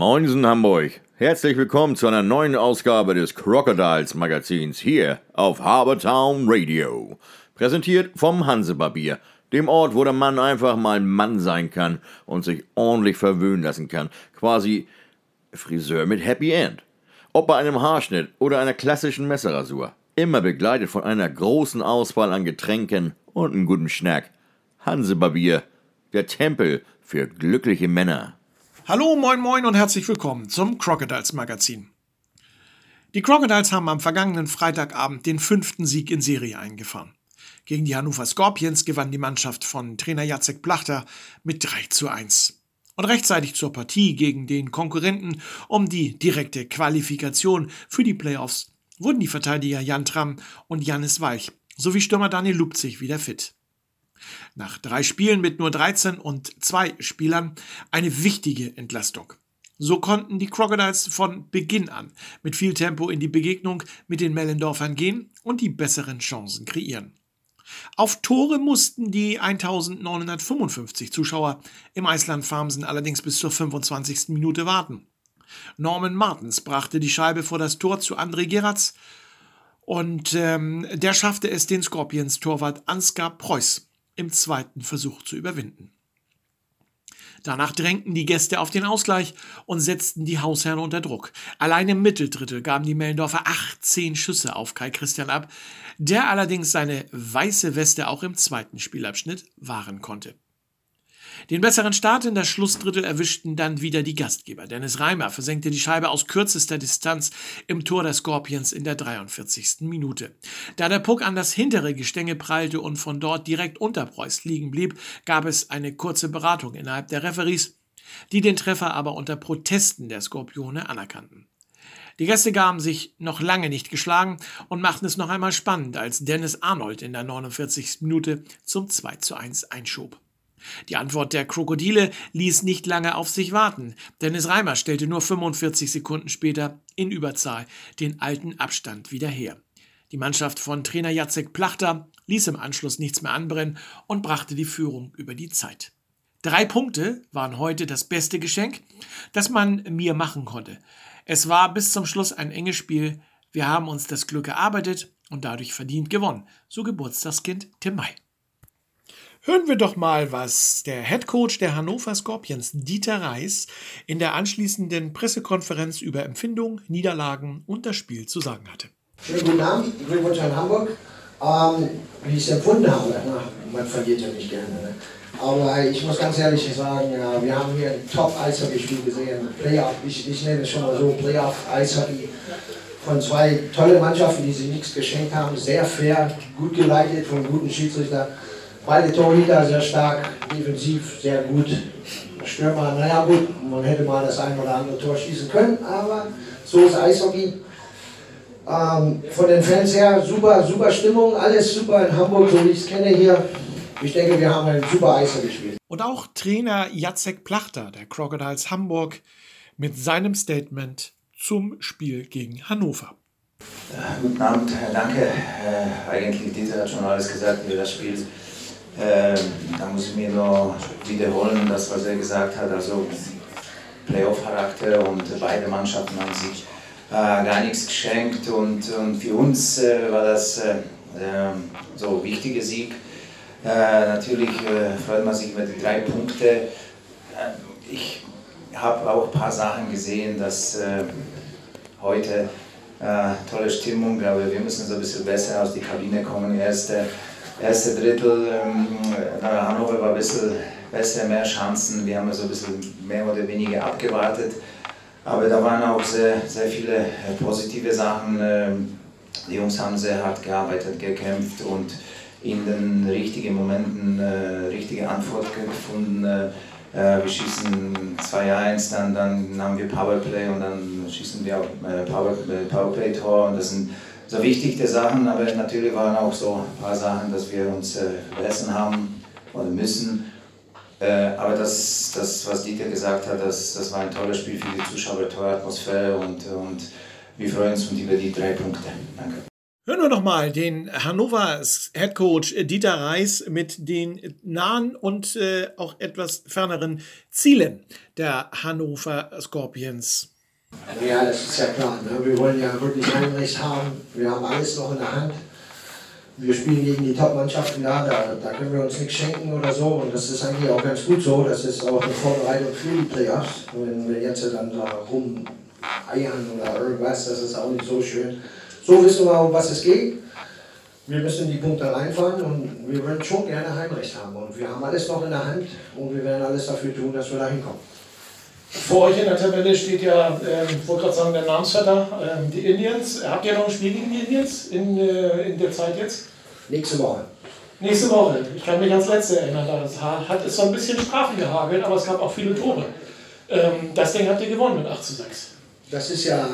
Moinsen Hamburg. Herzlich willkommen zu einer neuen Ausgabe des Crocodiles Magazins hier auf Harbortown Radio. Präsentiert vom Hansebarbier, dem Ort, wo der Mann einfach mal Mann sein kann und sich ordentlich verwöhnen lassen kann. Quasi Friseur mit Happy End. Ob bei einem Haarschnitt oder einer klassischen Messerrasur. Immer begleitet von einer großen Auswahl an Getränken und einem guten Schnack. Hansebarbier, der Tempel für glückliche Männer. Hallo, moin, moin und herzlich willkommen zum Crocodiles Magazin. Die Crocodiles haben am vergangenen Freitagabend den fünften Sieg in Serie eingefahren. Gegen die Hannover Scorpions gewann die Mannschaft von Trainer Jacek Plachter mit 3 zu 1. Und rechtzeitig zur Partie gegen den Konkurrenten um die direkte Qualifikation für die Playoffs wurden die Verteidiger Jan Tramm und Janis Walch sowie Stürmer Daniel Lupzig wieder fit. Nach drei Spielen mit nur 13 und zwei Spielern eine wichtige Entlastung. So konnten die Crocodiles von Beginn an mit viel Tempo in die Begegnung mit den Mellendorfern gehen und die besseren Chancen kreieren. Auf Tore mussten die 1955 Zuschauer im Eisland Farmsen allerdings bis zur 25. Minute warten. Norman Martens brachte die Scheibe vor das Tor zu André Geratz und ähm, der schaffte es den Scorpions Torwart Ansgar Preuß im zweiten Versuch zu überwinden. Danach drängten die Gäste auf den Ausgleich und setzten die Hausherren unter Druck. Allein im Mitteldrittel gaben die Mellendorfer 18 Schüsse auf Kai Christian ab, der allerdings seine weiße Weste auch im zweiten Spielabschnitt wahren konnte. Den besseren Start in das Schlussdrittel erwischten dann wieder die Gastgeber. Dennis Reimer versenkte die Scheibe aus kürzester Distanz im Tor der Scorpions in der 43. Minute. Da der Puck an das hintere Gestänge prallte und von dort direkt unter Preuß liegen blieb, gab es eine kurze Beratung innerhalb der Referees, die den Treffer aber unter Protesten der Skorpione anerkannten. Die Gäste gaben sich noch lange nicht geschlagen und machten es noch einmal spannend, als Dennis Arnold in der 49. Minute zum 2 zu 1 einschob. Die Antwort der Krokodile ließ nicht lange auf sich warten. Dennis Reimer stellte nur 45 Sekunden später in Überzahl den alten Abstand wieder her. Die Mannschaft von Trainer Jacek Plachter ließ im Anschluss nichts mehr anbrennen und brachte die Führung über die Zeit. Drei Punkte waren heute das beste Geschenk, das man mir machen konnte. Es war bis zum Schluss ein enges Spiel. Wir haben uns das Glück erarbeitet und dadurch verdient gewonnen. So Geburtstagskind Tim May. Hören wir doch mal, was der Head Coach der Hannover Scorpions, Dieter Reis, in der anschließenden Pressekonferenz über Empfindungen, Niederlagen und das Spiel zu sagen hatte. Schönen guten Abend, Glückwunsch an Hamburg. Ähm, wie ich es empfunden habe, na, man verliert ja nicht gerne. Ne? Aber ich muss ganz ehrlich sagen, ja, wir haben hier ein Top-Eishockey-Spiel gesehen. Playoff, ich, ich nenne es schon mal so, Playoff-Eishockey von zwei tollen Mannschaften, die sich nichts geschenkt haben. Sehr fair, gut geleitet von guten Schiedsrichtern. Beide Torhüter sehr stark, defensiv sehr gut. Stürmer, naja gut, man hätte mal das ein oder andere Tor schießen können, aber so ist Eishockey. Ähm, von den Fans her super, super Stimmung, alles super in Hamburg, so wie ich es kenne hier. Ich denke, wir haben ein super Eishockey gespielt. Und auch Trainer Jacek Plachter der Crocodiles Hamburg mit seinem Statement zum Spiel gegen Hannover. Äh, guten Abend, danke. Äh, eigentlich, Dieter hat schon alles gesagt, wie das Spiel ähm, da muss ich mir nur wiederholen, das, was er gesagt hat. Also Playoff-Charakter und beide Mannschaften haben sich äh, gar nichts geschenkt. Und, und für uns äh, war das äh, ähm, so ein wichtiger Sieg. Äh, natürlich äh, freut man sich über die drei Punkte. Ich habe auch ein paar Sachen gesehen, dass heute tolle Stimmung, aber wir müssen so ein bisschen besser aus der Kabine kommen. Erste erste Drittel ähm, Hannover war ein bisschen besser, mehr Chancen. Wir haben so ein bisschen mehr oder weniger abgewartet. Aber da waren auch sehr, sehr viele äh, positive Sachen. Ähm, die Jungs haben sehr hart gearbeitet, gekämpft und in den richtigen Momenten äh, richtige Antwort gefunden. Äh, äh wir schießen 2-1, dann, dann haben wir Powerplay und dann schießen wir auch äh, Power, äh, Powerplay-Tor. Und das sind so wichtige Sachen, aber natürlich waren auch so ein paar Sachen, dass wir uns äh, haben oder müssen. Äh, aber das, das, was Dieter gesagt hat, das, das war ein tolles Spiel für die Zuschauer, tolle Atmosphäre und, und wir freuen uns über die drei Punkte. Danke. Hören wir noch mal den Hannover Headcoach Dieter Reis mit den nahen und äh, auch etwas ferneren Zielen der Hannover Scorpions. Ja, das ist ja klar. Ne? Wir wollen ja wirklich Heimrecht haben. Wir haben alles noch in der Hand. Wir spielen gegen die Top-Mannschaften da, da, da können wir uns nichts schenken oder so. Und das ist eigentlich auch ganz gut so. Das ist auch eine Vorbereitung für die Playoffs. Wenn wir jetzt dann da rum eiern oder irgendwas, das ist auch nicht so schön. So wissen wir, um was es geht. Wir müssen die Punkte reinfahren und wir würden schon gerne Heimrecht haben. Und wir haben alles noch in der Hand und wir werden alles dafür tun, dass wir da hinkommen. Vor euch in der Tabelle steht ja, ähm, ich wollte gerade sagen, der Namensvetter, ähm, die Indians. Habt ihr noch ein Spiel gegen die Indians in, äh, in der Zeit jetzt? Nächste Woche. Nächste Woche. Ich kann mich ans letzte erinnern. Da hat es so ein bisschen Strafen gehagelt, aber es gab auch viele Tore. Ähm, das Ding habt ihr gewonnen mit 8 zu 6. Das ist ja,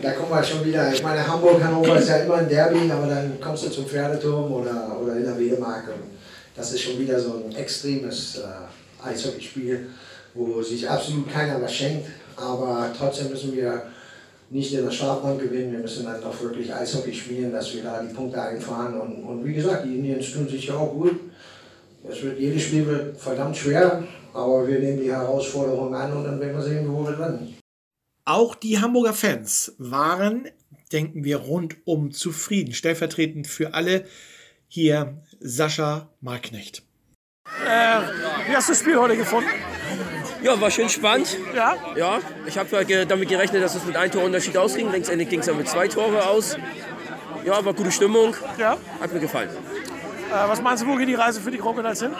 da kommen wir schon wieder. Ich meine, Hamburg, Hannover ist ja immer ein Derby, aber dann kommst du zum Pferdeturm oder, oder in der Wedemark. Und das ist schon wieder so ein extremes äh, Eishockeyspiel wo sich absolut keiner was schenkt. Aber trotzdem müssen wir nicht in der Startbank gewinnen, wir müssen dann auch wirklich Eishockey spielen, dass wir da die Punkte einfahren. Und, und wie gesagt, die Indians tun sich ja auch gut. Es wird, jedes Spiel wird verdammt schwer, aber wir nehmen die Herausforderung an und dann werden wir sehen, wo wir landen. Auch die Hamburger Fans waren, denken wir, rundum zufrieden. Stellvertretend für alle hier Sascha Marknecht. Äh, wie hast du das Spiel heute gefunden? Ja, war schön spannend. Ja? Ja, ich habe damit gerechnet, dass es mit einem Torunterschied ausging. Letztendlich ging es ja mit zwei Tore aus. Ja, war gute Stimmung. Ja. Hat mir gefallen. Äh, was meinst du, wo geht die Reise für die Crocodiles hin?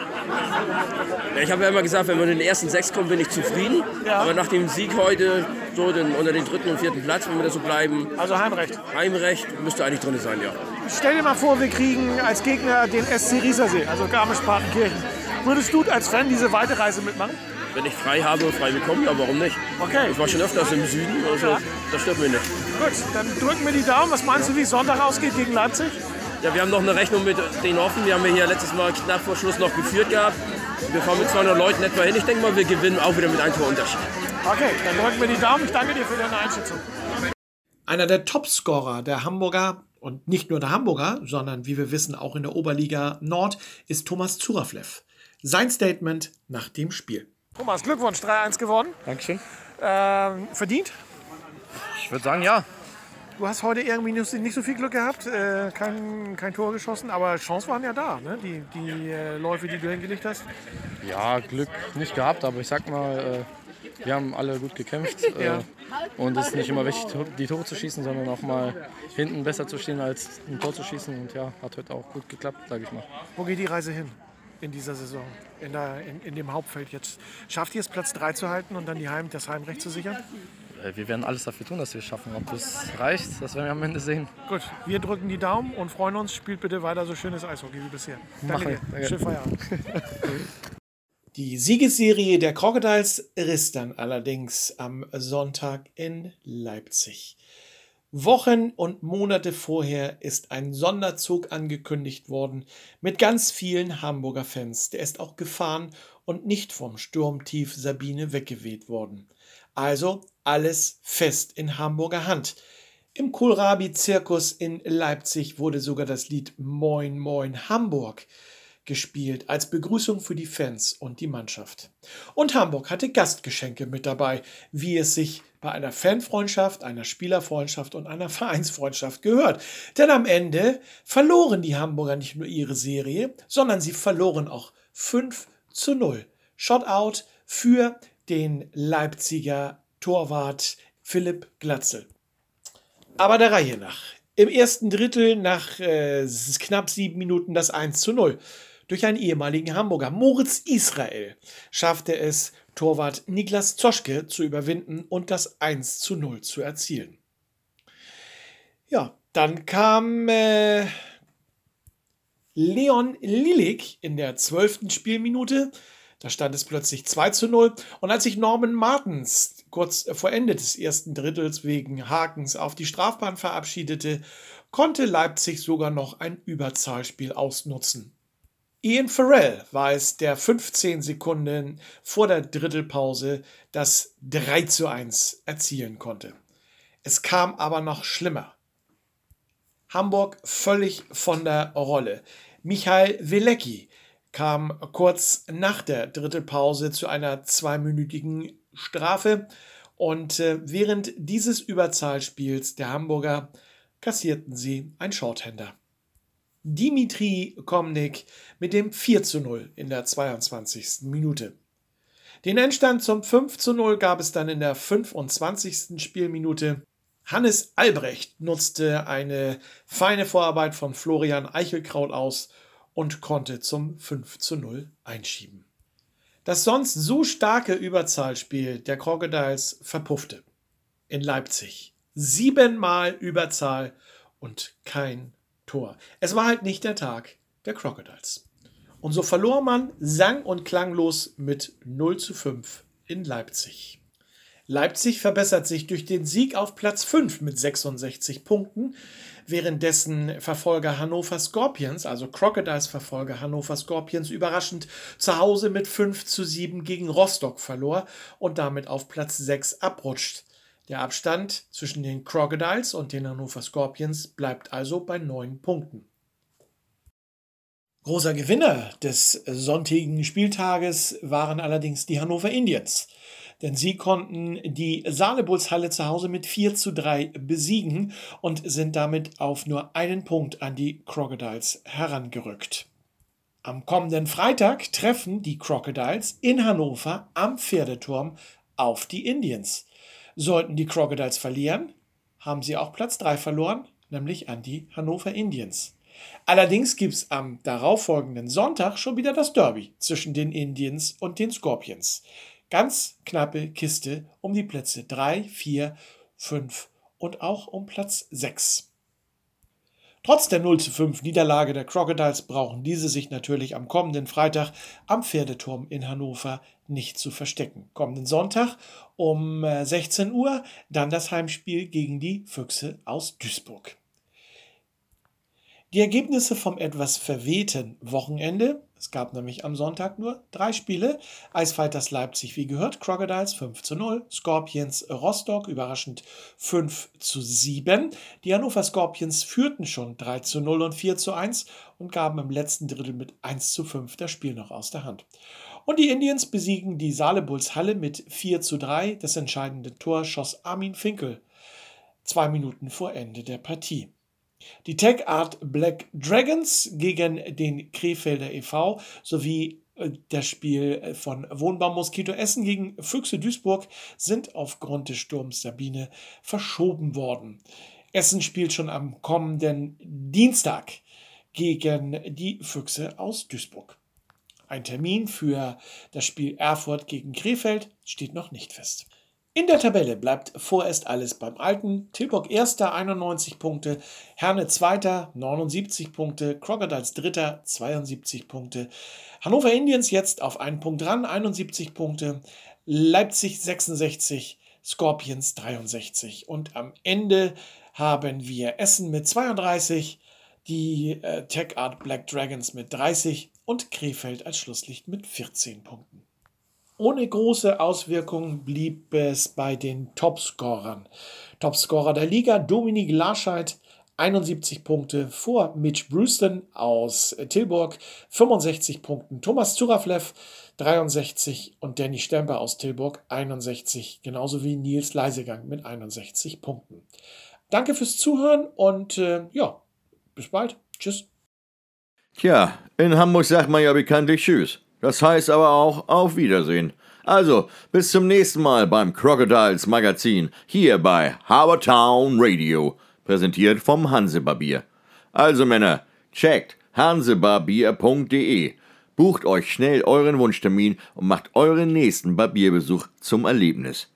Ja, ich habe ja immer gesagt, wenn wir in den ersten sechs kommen, bin ich zufrieden. Ja. Aber nach dem Sieg heute, so den, unter den dritten und vierten Platz, wenn wir da so bleiben. Also Heimrecht. Heimrecht müsste eigentlich drin sein, ja. Stell dir mal vor, wir kriegen als Gegner den SC Riesersee, also Garmisch-Partenkirchen. Würdest du als Fan diese Weiterreise mitmachen? Wenn ich frei habe und frei bekomme, ja, warum nicht? Okay. Ich war schon öfters im Süden, also Ja. das stört mich nicht. Gut, dann drücken wir die Daumen. Was meinst du, wie es Sonntag ausgeht gegen Leipzig? Ja, wir haben noch eine Rechnung mit denen offen. Wir haben ja hier letztes Mal knapp vor Schluss noch geführt gehabt. Wir fahren mit 200 Leuten etwa hin. Ich denke mal, wir gewinnen auch wieder mit einem Torunterschied. Okay, dann drücken wir die Daumen. Ich danke dir für deine Einschätzung. Einer der Topscorer der Hamburger und nicht nur der Hamburger, sondern wie wir wissen auch in der Oberliga Nord ist Thomas Zuraflev. Sein Statement nach dem Spiel. Thomas, Glückwunsch, 3-1 gewonnen. Dankeschön. Ähm, verdient? Ich würde sagen, ja. Du hast heute irgendwie nicht so viel Glück gehabt, äh, kein, kein Tor geschossen, aber Chancen waren ja da, ne? die, die äh, Läufe, die du hingelegt hast. Ja, Glück nicht gehabt, aber ich sag mal, äh, wir haben alle gut gekämpft. Äh, Ja. Und es ist nicht immer wichtig, die Tore zu schießen, sondern auch mal hinten besser zu stehen, als ein Tor zu schießen. Und ja, hat heute auch gut geklappt, sage ich mal. Wo geht die Reise hin in dieser Saison, in, der, in, in dem Hauptfeld jetzt? Schafft ihr es, Platz 3 zu halten und dann die Heim, das Heimrecht zu sichern? Äh, Wir werden alles dafür tun, dass wir es schaffen. Ob das reicht, das werden wir am Ende sehen. Gut, wir drücken die Daumen und freuen uns. Spielt bitte weiter so schönes Eishockey wie bisher. Danke. Danke. Schönen Feierabend. Die Siegesserie der Crocodiles riss dann allerdings am Sonntag in Leipzig. Wochen und Monate vorher ist ein Sonderzug angekündigt worden mit ganz vielen Hamburger Fans. Der ist auch gefahren und nicht vom Sturmtief Sabine weggeweht worden. Also alles fest in Hamburger Hand. Im Kohlrabi-Zirkus in Leipzig wurde sogar das Lied Moin Moin Hamburg gespielt als Begrüßung für die Fans und die Mannschaft. Und Hamburg hatte Gastgeschenke mit dabei, wie es sich bei einer Fanfreundschaft, einer Spielerfreundschaft und einer Vereinsfreundschaft gehört. Denn am Ende verloren die Hamburger nicht nur ihre Serie, sondern sie verloren auch 5 zu 0. Shotout für den Leipziger Torwart Philipp Glatzel. Aber der Reihe nach. Im ersten Drittel nach äh, knapp sieben Minuten das 1 zu 0. Durch einen ehemaligen Hamburger, Moritz Israel, schaffte es Torwart Niklas Zoschke zu überwinden und das 1 zu 0 zu erzielen. Ja, dann kam äh, Leon Lilik in der zwölften Spielminute. Da stand es plötzlich 2 zu 0. Und als sich Norman Martens kurz vor Ende des ersten Drittels wegen Hakens auf die Strafbahn verabschiedete, konnte Leipzig sogar noch ein Überzahlspiel ausnutzen. Ian Farrell war es, der 15 Sekunden vor der Drittelpause das 3 zu 1 erzielen konnte. Es kam aber noch schlimmer. Hamburg völlig von der Rolle. Michael Wilecki kam kurz nach der Drittelpause zu einer zweiminütigen Strafe und äh, während dieses Überzahlspiels der Hamburger kassierten sie ein Shorthänder. Dimitri Komnik mit dem 4 zu 0 in der 22. Minute. Den Endstand zum 5 zu 0 gab es dann in der 25. Spielminute. Hannes Albrecht nutzte eine feine Vorarbeit von Florian Eichelkraut aus und konnte zum 5 zu 0 einschieben. Das sonst so starke Überzahlspiel der Crocodiles verpuffte. In Leipzig. Siebenmal Überzahl und kein Tor. Es war halt nicht der Tag der Crocodiles. Und so verlor man sang- und klanglos mit 0 zu 5 in Leipzig. Leipzig verbessert sich durch den Sieg auf Platz 5 mit 66 Punkten, währenddessen Verfolger Hannover Scorpions, also Crocodiles Verfolger Hannover Scorpions, überraschend zu Hause mit 5 zu 7 gegen Rostock verlor und damit auf Platz 6 abrutscht. Der Abstand zwischen den Crocodiles und den Hannover Scorpions bleibt also bei 9 Punkten. Großer Gewinner des sonntägigen Spieltages waren allerdings die Hannover Indians denn sie konnten die Saalebullshalle zu Hause mit 4 zu 3 besiegen und sind damit auf nur einen Punkt an die Crocodiles herangerückt. Am kommenden Freitag treffen die Crocodiles in Hannover am Pferdeturm auf die Indians. Sollten die Crocodiles verlieren, haben sie auch Platz 3 verloren, nämlich an die Hannover Indians. Allerdings gibt es am darauffolgenden Sonntag schon wieder das Derby zwischen den Indians und den Scorpions. Ganz knappe Kiste um die Plätze 3, 4, 5 und auch um Platz 6. Trotz der 0 zu 5 Niederlage der Crocodiles brauchen diese sich natürlich am kommenden Freitag am Pferdeturm in Hannover nicht zu verstecken. Kommenden Sonntag um 16 äh, Uhr dann das Heimspiel gegen die Füchse aus Duisburg. Die Ergebnisse vom etwas verwehten Wochenende es gab nämlich am Sonntag nur drei Spiele. Eisfighters Leipzig, wie gehört, Crocodiles 5 zu 0, Scorpions Rostock, überraschend 5 zu 7. Die Hannover Scorpions führten schon 3 zu 0 und 4 zu 1 und gaben im letzten Drittel mit 1 zu 5 das Spiel noch aus der Hand. Und die Indians besiegen die Saale Bulls Halle mit 4 zu 3. Das entscheidende Tor schoss Armin Finkel zwei Minuten vor Ende der Partie. Die Tech Art Black Dragons gegen den Krefelder e.V. sowie äh, das Spiel von Wohnbau Moskito Essen gegen Füchse Duisburg sind aufgrund des Sturms Sabine verschoben worden. Essen spielt schon am kommenden Dienstag gegen die Füchse aus Duisburg. Ein Termin für das Spiel Erfurt gegen Krefeld steht noch nicht fest. In der Tabelle bleibt vorerst alles beim Alten. Tilburg erster 91 Punkte, Herne zweiter 79 Punkte, Crocodiles dritter 72 Punkte, Hannover Indians jetzt auf einen Punkt dran 71 Punkte, Leipzig 66, Scorpions 63 und am Ende haben wir Essen mit 32, die äh, Tech Art Black Dragons mit 30 und Krefeld als Schlusslicht mit 14 Punkten. Ohne große Auswirkungen blieb es bei den Topscorern. Topscorer der Liga Dominik Larscheid 71 Punkte vor Mitch Brewston aus Tilburg, 65 Punkten Thomas Zuraflev 63 und Danny Stemper aus Tilburg 61, genauso wie Nils Leisegang mit 61 Punkten. Danke fürs Zuhören und äh, ja, bis bald. Tschüss. Tja, in Hamburg sagt man ja bekanntlich Tschüss. Das heißt aber auch auf Wiedersehen. Also, bis zum nächsten Mal beim Crocodiles Magazin hier bei Habertown Radio, präsentiert vom Hansebarbier. Also Männer, checkt hansebarbier.de, bucht euch schnell euren Wunschtermin und macht euren nächsten Barbierbesuch zum Erlebnis.